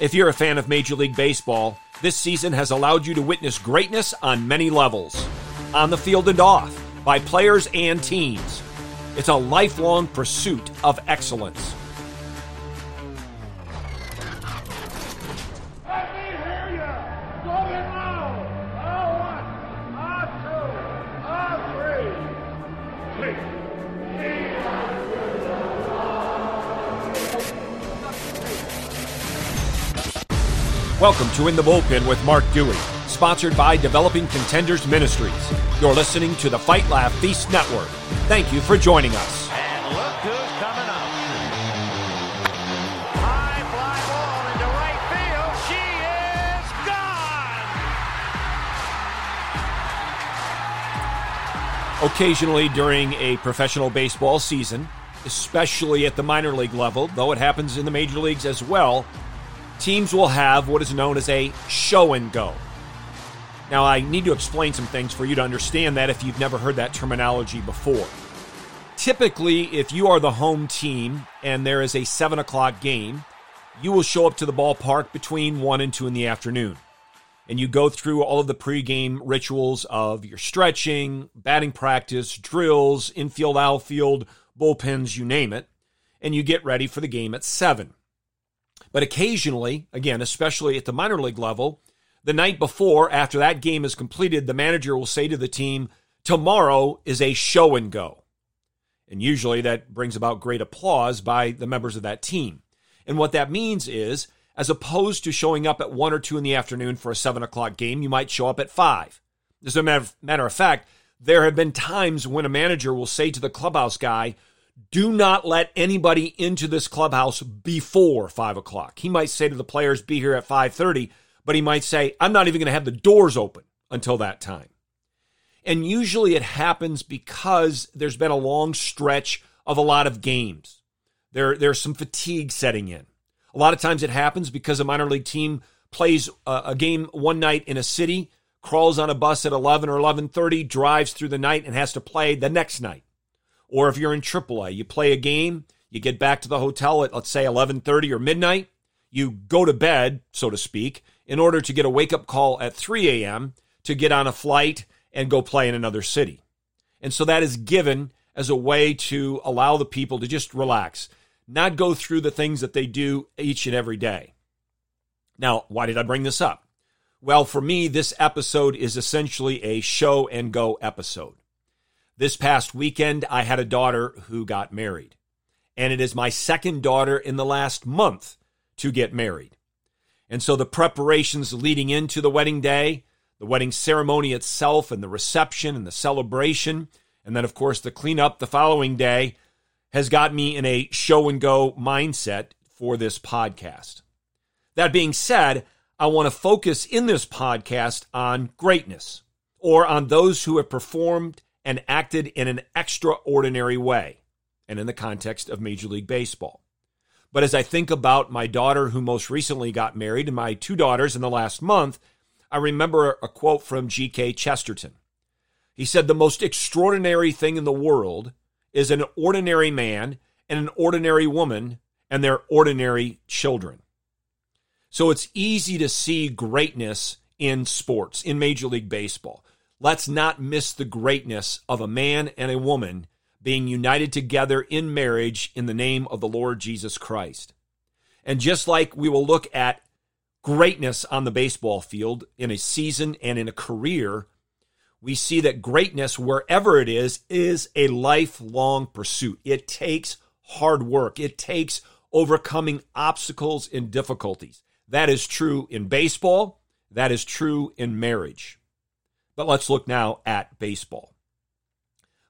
If you're a fan of Major League Baseball, this season has allowed you to witness greatness on many levels, on the field and off, by players and teams. It's a lifelong pursuit of excellence. Welcome to In the Bullpen with Mark Dewey, sponsored by Developing Contenders Ministries. You're listening to the Fight Laugh Feast Network. Thank you for joining us. And look who's coming up. High fly ball into right field. She is gone. Occasionally during a professional baseball season, especially at the minor league level, though it happens in the major leagues as well, teams will have what is known as a show and go. Now, I need to explain some things for you to understand that if you've never heard that terminology before. Typically, if you are the home team and there is a 7 o'clock game, you will show up to the ballpark between 1 and 2 in the afternoon. And you go through all of the pregame rituals of your stretching, batting practice, drills, infield, outfield, bullpens, you name it. And you get ready for the game at 7. But occasionally, again, especially at the minor league level, the night before, after that game is completed, the manager will say to the team, Tomorrow is a show and go. And usually that brings about great applause by the members of that team. And what that means is, as opposed to showing up at 1 or 2 in the afternoon for a 7 o'clock game, you might show up at 5. As a matter of fact, there have been times when a manager will say to the clubhouse guy, do not let anybody into this clubhouse before five o'clock. He might say to the players, "Be here at five thirty, but he might say, "I'm not even going to have the doors open until that time." And usually it happens because there's been a long stretch of a lot of games. There, there's some fatigue setting in. A lot of times it happens because a minor league team plays a, a game one night in a city, crawls on a bus at 11 or 11:30, drives through the night, and has to play the next night. Or if you're in AAA, you play a game, you get back to the hotel at let's say 11:30 or midnight, you go to bed, so to speak, in order to get a wake-up call at 3 a.m. to get on a flight and go play in another city. And so that is given as a way to allow the people to just relax, not go through the things that they do each and every day. Now, why did I bring this up? Well, for me, this episode is essentially a show and go episode. This past weekend, I had a daughter who got married, and it is my second daughter in the last month to get married. And so the preparations leading into the wedding day, the wedding ceremony itself, and the reception and the celebration, and then, of course, the cleanup the following day has got me in a show and go mindset for this podcast. That being said, I want to focus in this podcast on greatness or on those who have performed and acted in an extraordinary way, and in the context of Major League Baseball. But as I think about my daughter who most recently got married and my two daughters in the last month, I remember a quote from G.K. Chesterton. He said, The most extraordinary thing in the world is an ordinary man and an ordinary woman and their ordinary children. So it's easy to see greatness in sports, in Major League Baseball. Let's not miss the greatness of a man and a woman being united together in marriage in the name of the Lord Jesus Christ. And just like we will look at greatness on the baseball field in a season and in a career, we see that greatness, wherever it is, is a lifelong pursuit. It takes hard work, it takes overcoming obstacles and difficulties. That is true in baseball, that is true in marriage. But let's look now at baseball.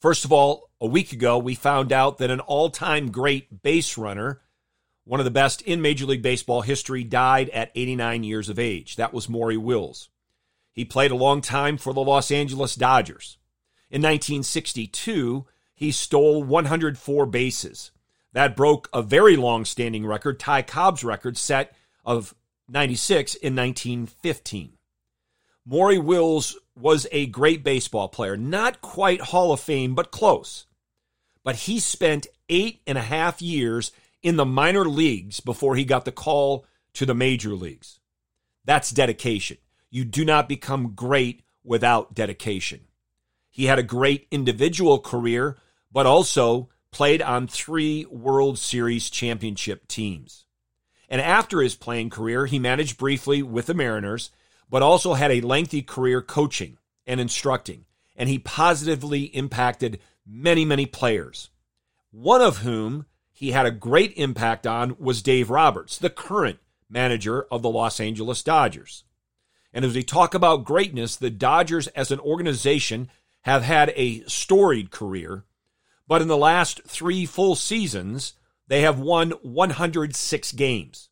First of all, a week ago, we found out that an all time great base runner, one of the best in Major League Baseball history, died at 89 years of age. That was Maury Wills. He played a long time for the Los Angeles Dodgers. In 1962, he stole 104 bases. That broke a very long standing record, Ty Cobb's record set of 96 in 1915. Maury Wills was a great baseball player, not quite Hall of Fame, but close. But he spent eight and a half years in the minor leagues before he got the call to the major leagues. That's dedication. You do not become great without dedication. He had a great individual career, but also played on three World Series championship teams. And after his playing career, he managed briefly with the Mariners, but also had a lengthy career coaching and instructing. And he positively impacted many, many players. One of whom he had a great impact on was Dave Roberts, the current manager of the Los Angeles Dodgers. And as we talk about greatness, the Dodgers as an organization have had a storied career, but in the last three full seasons, they have won 106 games.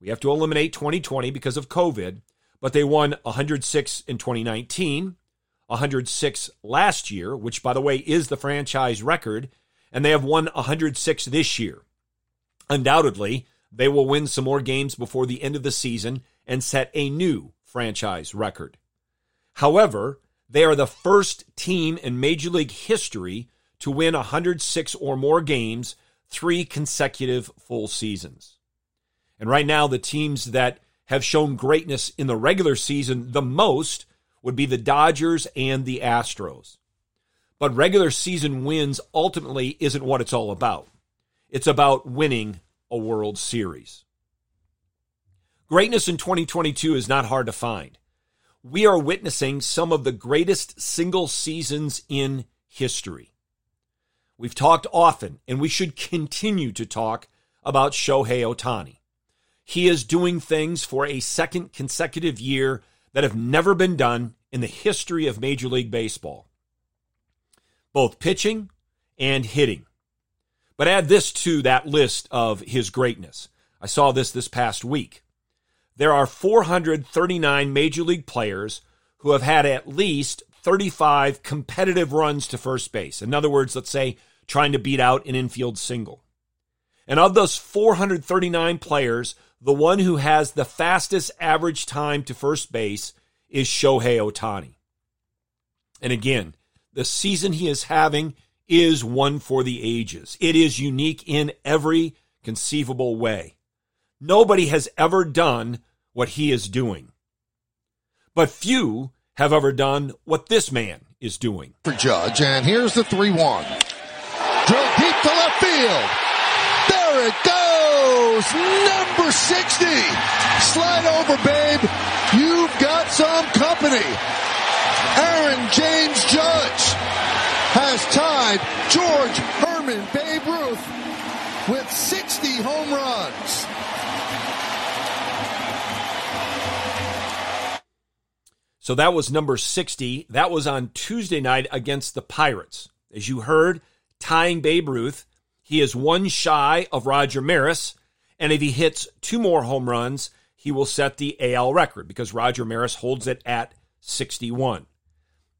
We have to eliminate 2020 because of COVID, but they won 106 in 2019, 106 last year, which, by the way, is the franchise record, and they have won 106 this year. Undoubtedly, they will win some more games before the end of the season and set a new franchise record. However, they are the first team in Major League history to win 106 or more games three consecutive full seasons. And right now, the teams that have shown greatness in the regular season the most would be the Dodgers and the Astros. But regular season wins ultimately isn't what it's all about. It's about winning a World Series. Greatness in 2022 is not hard to find. We are witnessing some of the greatest single seasons in history. We've talked often, and we should continue to talk about Shohei Ohtani. He is doing things for a second consecutive year that have never been done in the history of Major League Baseball, both pitching and hitting. But add this to that list of his greatness. I saw this this past week. There are 439 Major League players who have had at least 35 competitive runs to first base. In other words, let's say trying to beat out an infield single. And of those 439 players, the one who has the fastest average time to first base is Shohei Ohtani. And again, the season he is having is one for the ages. It is unique in every conceivable way. Nobody has ever done what he is doing. But few have ever done what this man is doing. For Judge, and here's the 3 1. Drilled deep to left field. There it goes. Number 60. Slide over, babe. You've got some company. Aaron James Judge has tied George Herman Babe Ruth with 60 home runs. So that was number 60. That was on Tuesday night against the Pirates. As you heard, tying Babe Ruth. He is one shy of Roger Maris, and if he hits two more home runs, he will set the AL record because Roger Maris holds it at 61.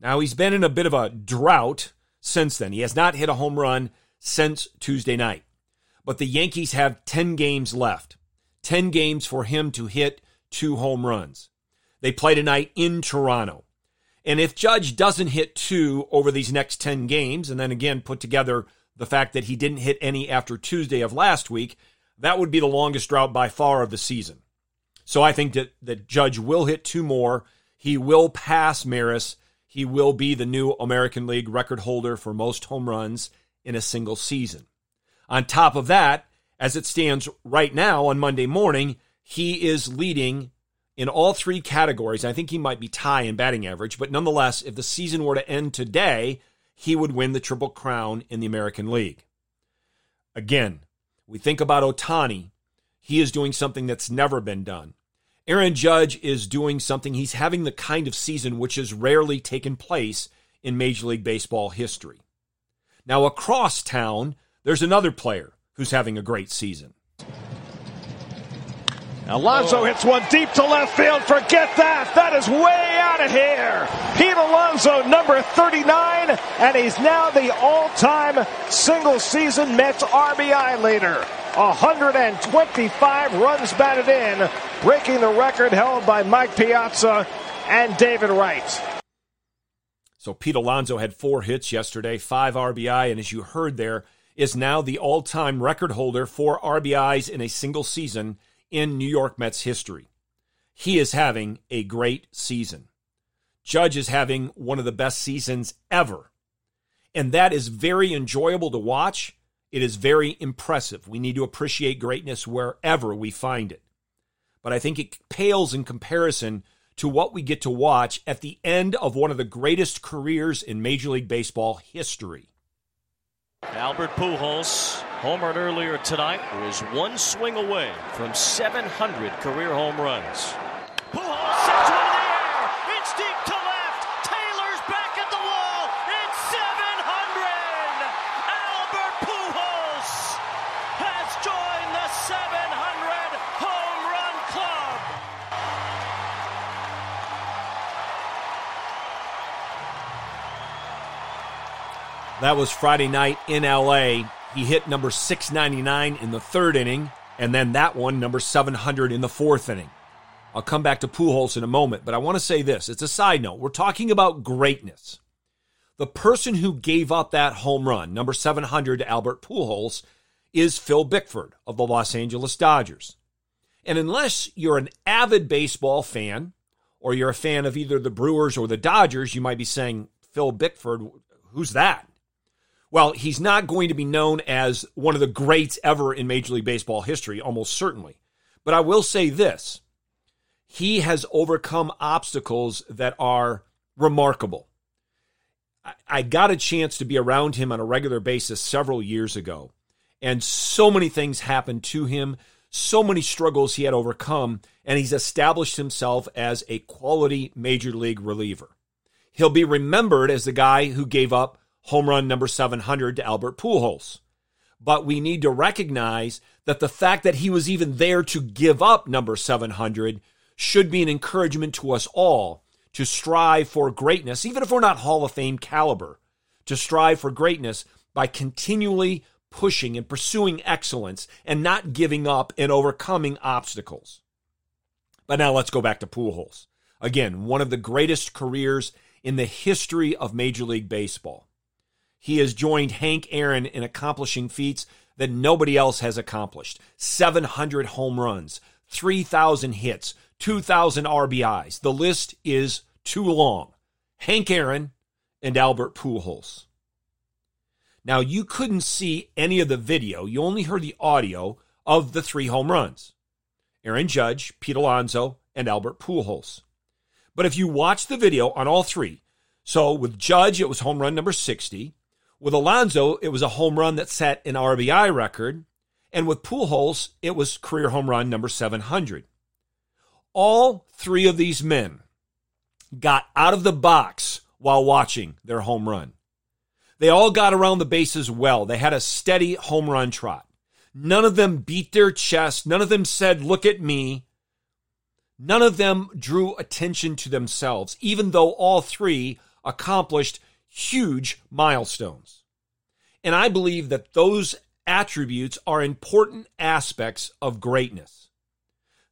Now, he's been in a bit of a drought since then. He has not hit a home run since Tuesday night. But the Yankees have 10 games left, 10 games for him to hit two home runs. They play tonight in Toronto. And if Judge doesn't hit two over these next 10 games, and then again put together the fact that he didn't hit any after Tuesday of last week, that would be the longest drought by far of the season. So I think that, that Judge will hit two more. He will pass Maris. He will be the new American League record holder for most home runs in a single season. On top of that, as it stands right now on Monday morning, he is leading in all three categories. I think he might be tie in batting average, but nonetheless, if the season were to end today, he would win the Triple Crown in the American League. Again, we think about Ohtani. He is doing something that's never been done. Aaron Judge is doing something, he's having the kind of season which has rarely taken place in Major League Baseball history. Now, across town, there's another player who's having a great season. Alonso hits one deep to left field. Forget that. That is way out of here. Pete Alonso, number 39, and he's now the all-time single season Mets RBI leader. 125 runs batted in, breaking the record held by Mike Piazza and David Wright. So Pete Alonso had four hits yesterday, five RBI, and as you heard there, is now the all-time record holder for RBIs in a single season in New York Mets history. He is having a great season. Judge is having one of the best seasons ever. And that is very enjoyable to watch. It is very impressive. We need to appreciate greatness wherever we find it. But I think it pales in comparison to what we get to watch at the end of one of the greatest careers in Major League Baseball history. Albert Pujols, homered earlier tonight, was one swing away from 700 career home runs. That was Friday night in LA. He hit number 699 in the third inning, and then that one, number 700 in the fourth inning. I'll come back to Pujols in a moment, but I want to say this. It's a side note. We're talking about greatness. The person who gave up that home run, number 700 to Albert Pujols, is Phil Bickford of the Los Angeles Dodgers. And unless you're an avid baseball fan, or you're a fan of either the Brewers or the Dodgers, you might be saying, Phil Bickford, who's that? Well, he's not going to be known as one of the greats ever in Major League Baseball history, almost certainly. But I will say this he has overcome obstacles that are remarkable. I got a chance to be around him on a regular basis several years ago, and so many things happened to him, so many struggles he had overcome, and he's established himself as a quality major league reliever. He'll be remembered as the guy who gave up home run number 700 to Albert Pujols. But we need to recognize that the fact that he was even there to give up number 700 should be an encouragement to us all to strive for greatness, even if we're not Hall of Fame caliber, to strive for greatness by continually pushing and pursuing excellence and not giving up and overcoming obstacles. But now let's go back to Pujols. Again, one of the greatest careers in the history of Major League Baseball. He has joined Hank Aaron in accomplishing feats that nobody else has accomplished 700 home runs, 3,000 hits, 2,000 RBIs. The list is too long. Hank Aaron and Albert Pujols. Now, you couldn't see any of the video, you only heard the audio of the three home runs Aaron Judge, Pete Alonso, and Albert Pujols. But if you watch the video on all three, so with Judge, it was home run number 60. With Alonso, it was a home run that set an RBI record. And with Pujols, it was career home run number 700. All three of these men got out of the box while watching their home run. They all got around the bases well. They had a steady home run trot. None of them beat their chest. None of them said, Look at me. None of them drew attention to themselves, even though all three accomplished huge milestones. And I believe that those attributes are important aspects of greatness.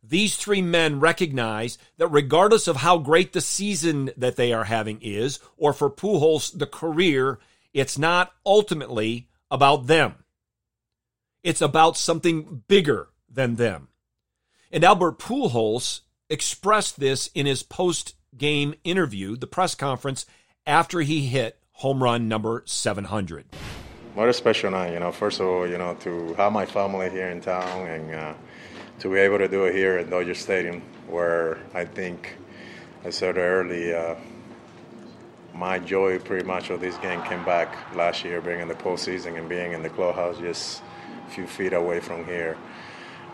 These three men recognize that regardless of how great the season that they are having is, or for Pujols, the career, it's not ultimately about them. It's about something bigger than them. And Albert Pujols expressed this in his post game interview, the press conference after he hit home run number 700. What a special night, you know. First of all, you know, to have my family here in town and uh, to be able to do it here at Dodger Stadium, where I think I said early, uh, my joy pretty much of this game came back last year, being in the postseason and being in the clubhouse just a few feet away from here.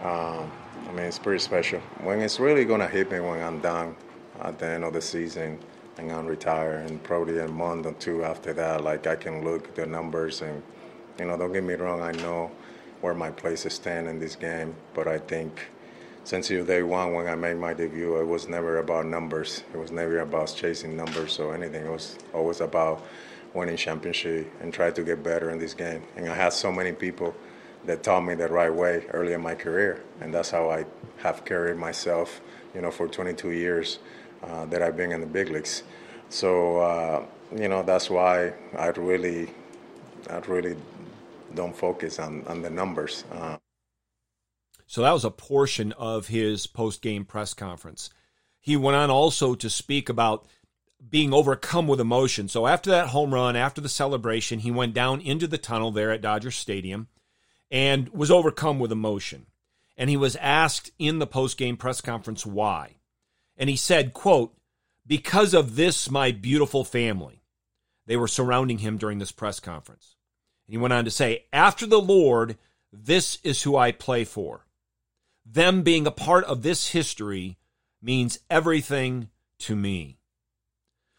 Um, I mean, it's pretty special. When it's really going to hit me when I'm done at the end of the season and I'm retired, and probably a month or two after that, like I can look at the numbers and, you know, don't get me wrong, I know where my place is stand in this game, but I think since day one when I made my debut, it was never about numbers. It was never about chasing numbers or anything. It was always about winning championship and try to get better in this game. And I had so many people that taught me the right way early in my career, and that's how I have carried myself, you know, for 22 years uh, that I've been in the big leagues. So uh, you know that's why I really, I really don't focus on on the numbers. Uh, So that was a portion of his post game press conference. He went on also to speak about being overcome with emotion. So after that home run, after the celebration, he went down into the tunnel there at Dodger Stadium and was overcome with emotion. And he was asked in the post-game press conference why. And he said, quote, "Because of this my beautiful family." They were surrounding him during this press conference. And he went on to say, "After the Lord, this is who I play for. Them being a part of this history means everything to me."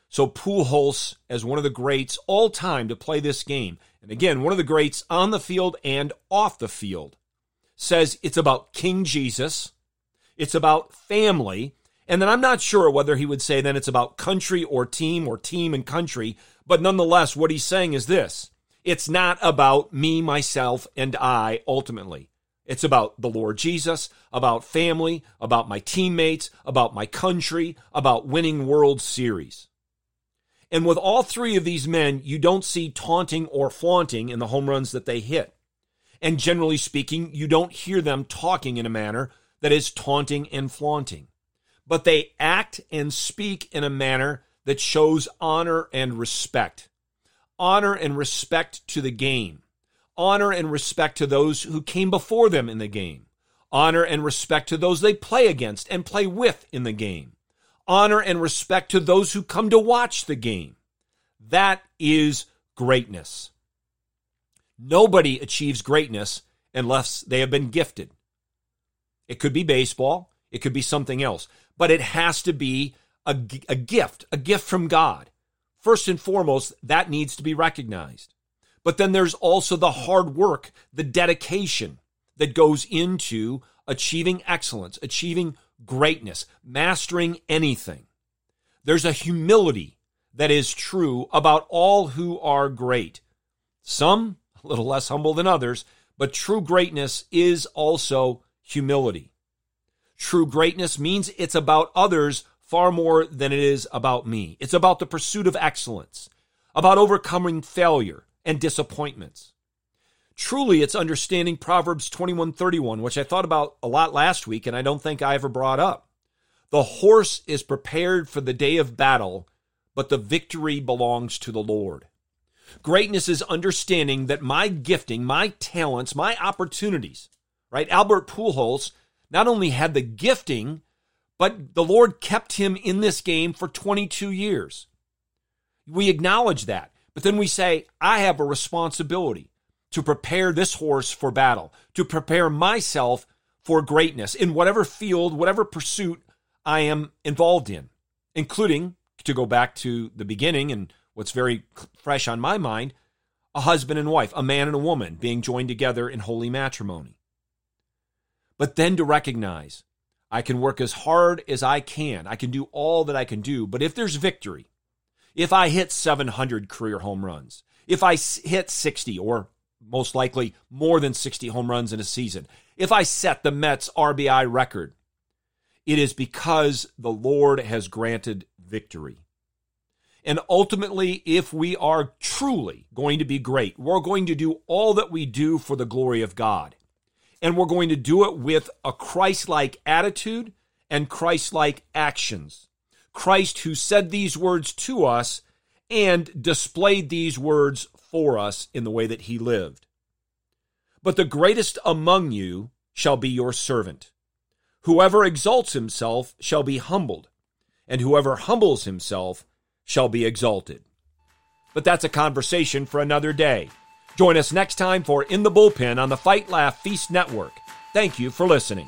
So Pujols, as one of the greats all time to play this game, and again, one of the greats on the field and off the field, says it's about King Jesus, it's about family, and then I'm not sure whether he would say then it's about country or team or team and country, but nonetheless, what he's saying is this it's not about me, myself, and I ultimately. It's about the Lord Jesus, about family, about my teammates, about my country, about winning World Series. And with all three of these men, you don't see taunting or flaunting in the home runs that they hit. And generally speaking, you don't hear them talking in a manner that is taunting and flaunting. But they act and speak in a manner that shows honor and respect. Honor and respect to the game. Honor and respect to those who came before them in the game. Honor and respect to those they play against and play with in the game honor and respect to those who come to watch the game. That is greatness. Nobody achieves greatness unless they have been gifted. It could be baseball, it could be something else, but it has to be a, a gift, a gift from God. First and foremost, that needs to be recognized. But then there's also the hard work, the dedication that goes into achieving excellence, achieving greatness, mastering anything. There's a humility that is true about all who are great. Some a little less humble than others, but true greatness is also humility. True greatness means it's about others far more than it is about me. It's about the pursuit of excellence, about overcoming failure and disappointments. Truly, it's understanding Proverbs 21:31, which I thought about a lot last week and I don't think I ever brought up. The horse is prepared for the day of battle, but the victory belongs to the Lord. Greatness is understanding that my gifting, my talents, my opportunities, right? Albert Pujols not only had the gifting, but the Lord kept him in this game for 22 years. We acknowledge that. But then we say, I have a responsibility to prepare this horse for battle, to prepare myself for greatness in whatever field, whatever pursuit I am involved in, including, to go back to the beginning and what's very fresh on my mind, a husband and wife, a man and a woman being joined together in holy matrimony. But then to recognize I can work as hard as I can, I can do all that I can do, but if there's victory, if I hit 700 career home runs, if I hit 60 or most likely more than 60 home runs in a season. If I set the Mets RBI record, it is because the Lord has granted victory. And ultimately, if we are truly going to be great, we're going to do all that we do for the glory of God. And we're going to do it with a Christ like attitude and Christ like actions. Christ, who said these words to us and displayed these words for us in the way that he lived. But the greatest among you shall be your servant. Whoever exalts himself shall be humbled, and whoever humbles himself shall be exalted. But that's a conversation for another day. Join us next time for In the Bullpen on the Fight Laugh Feast Network. Thank you for listening.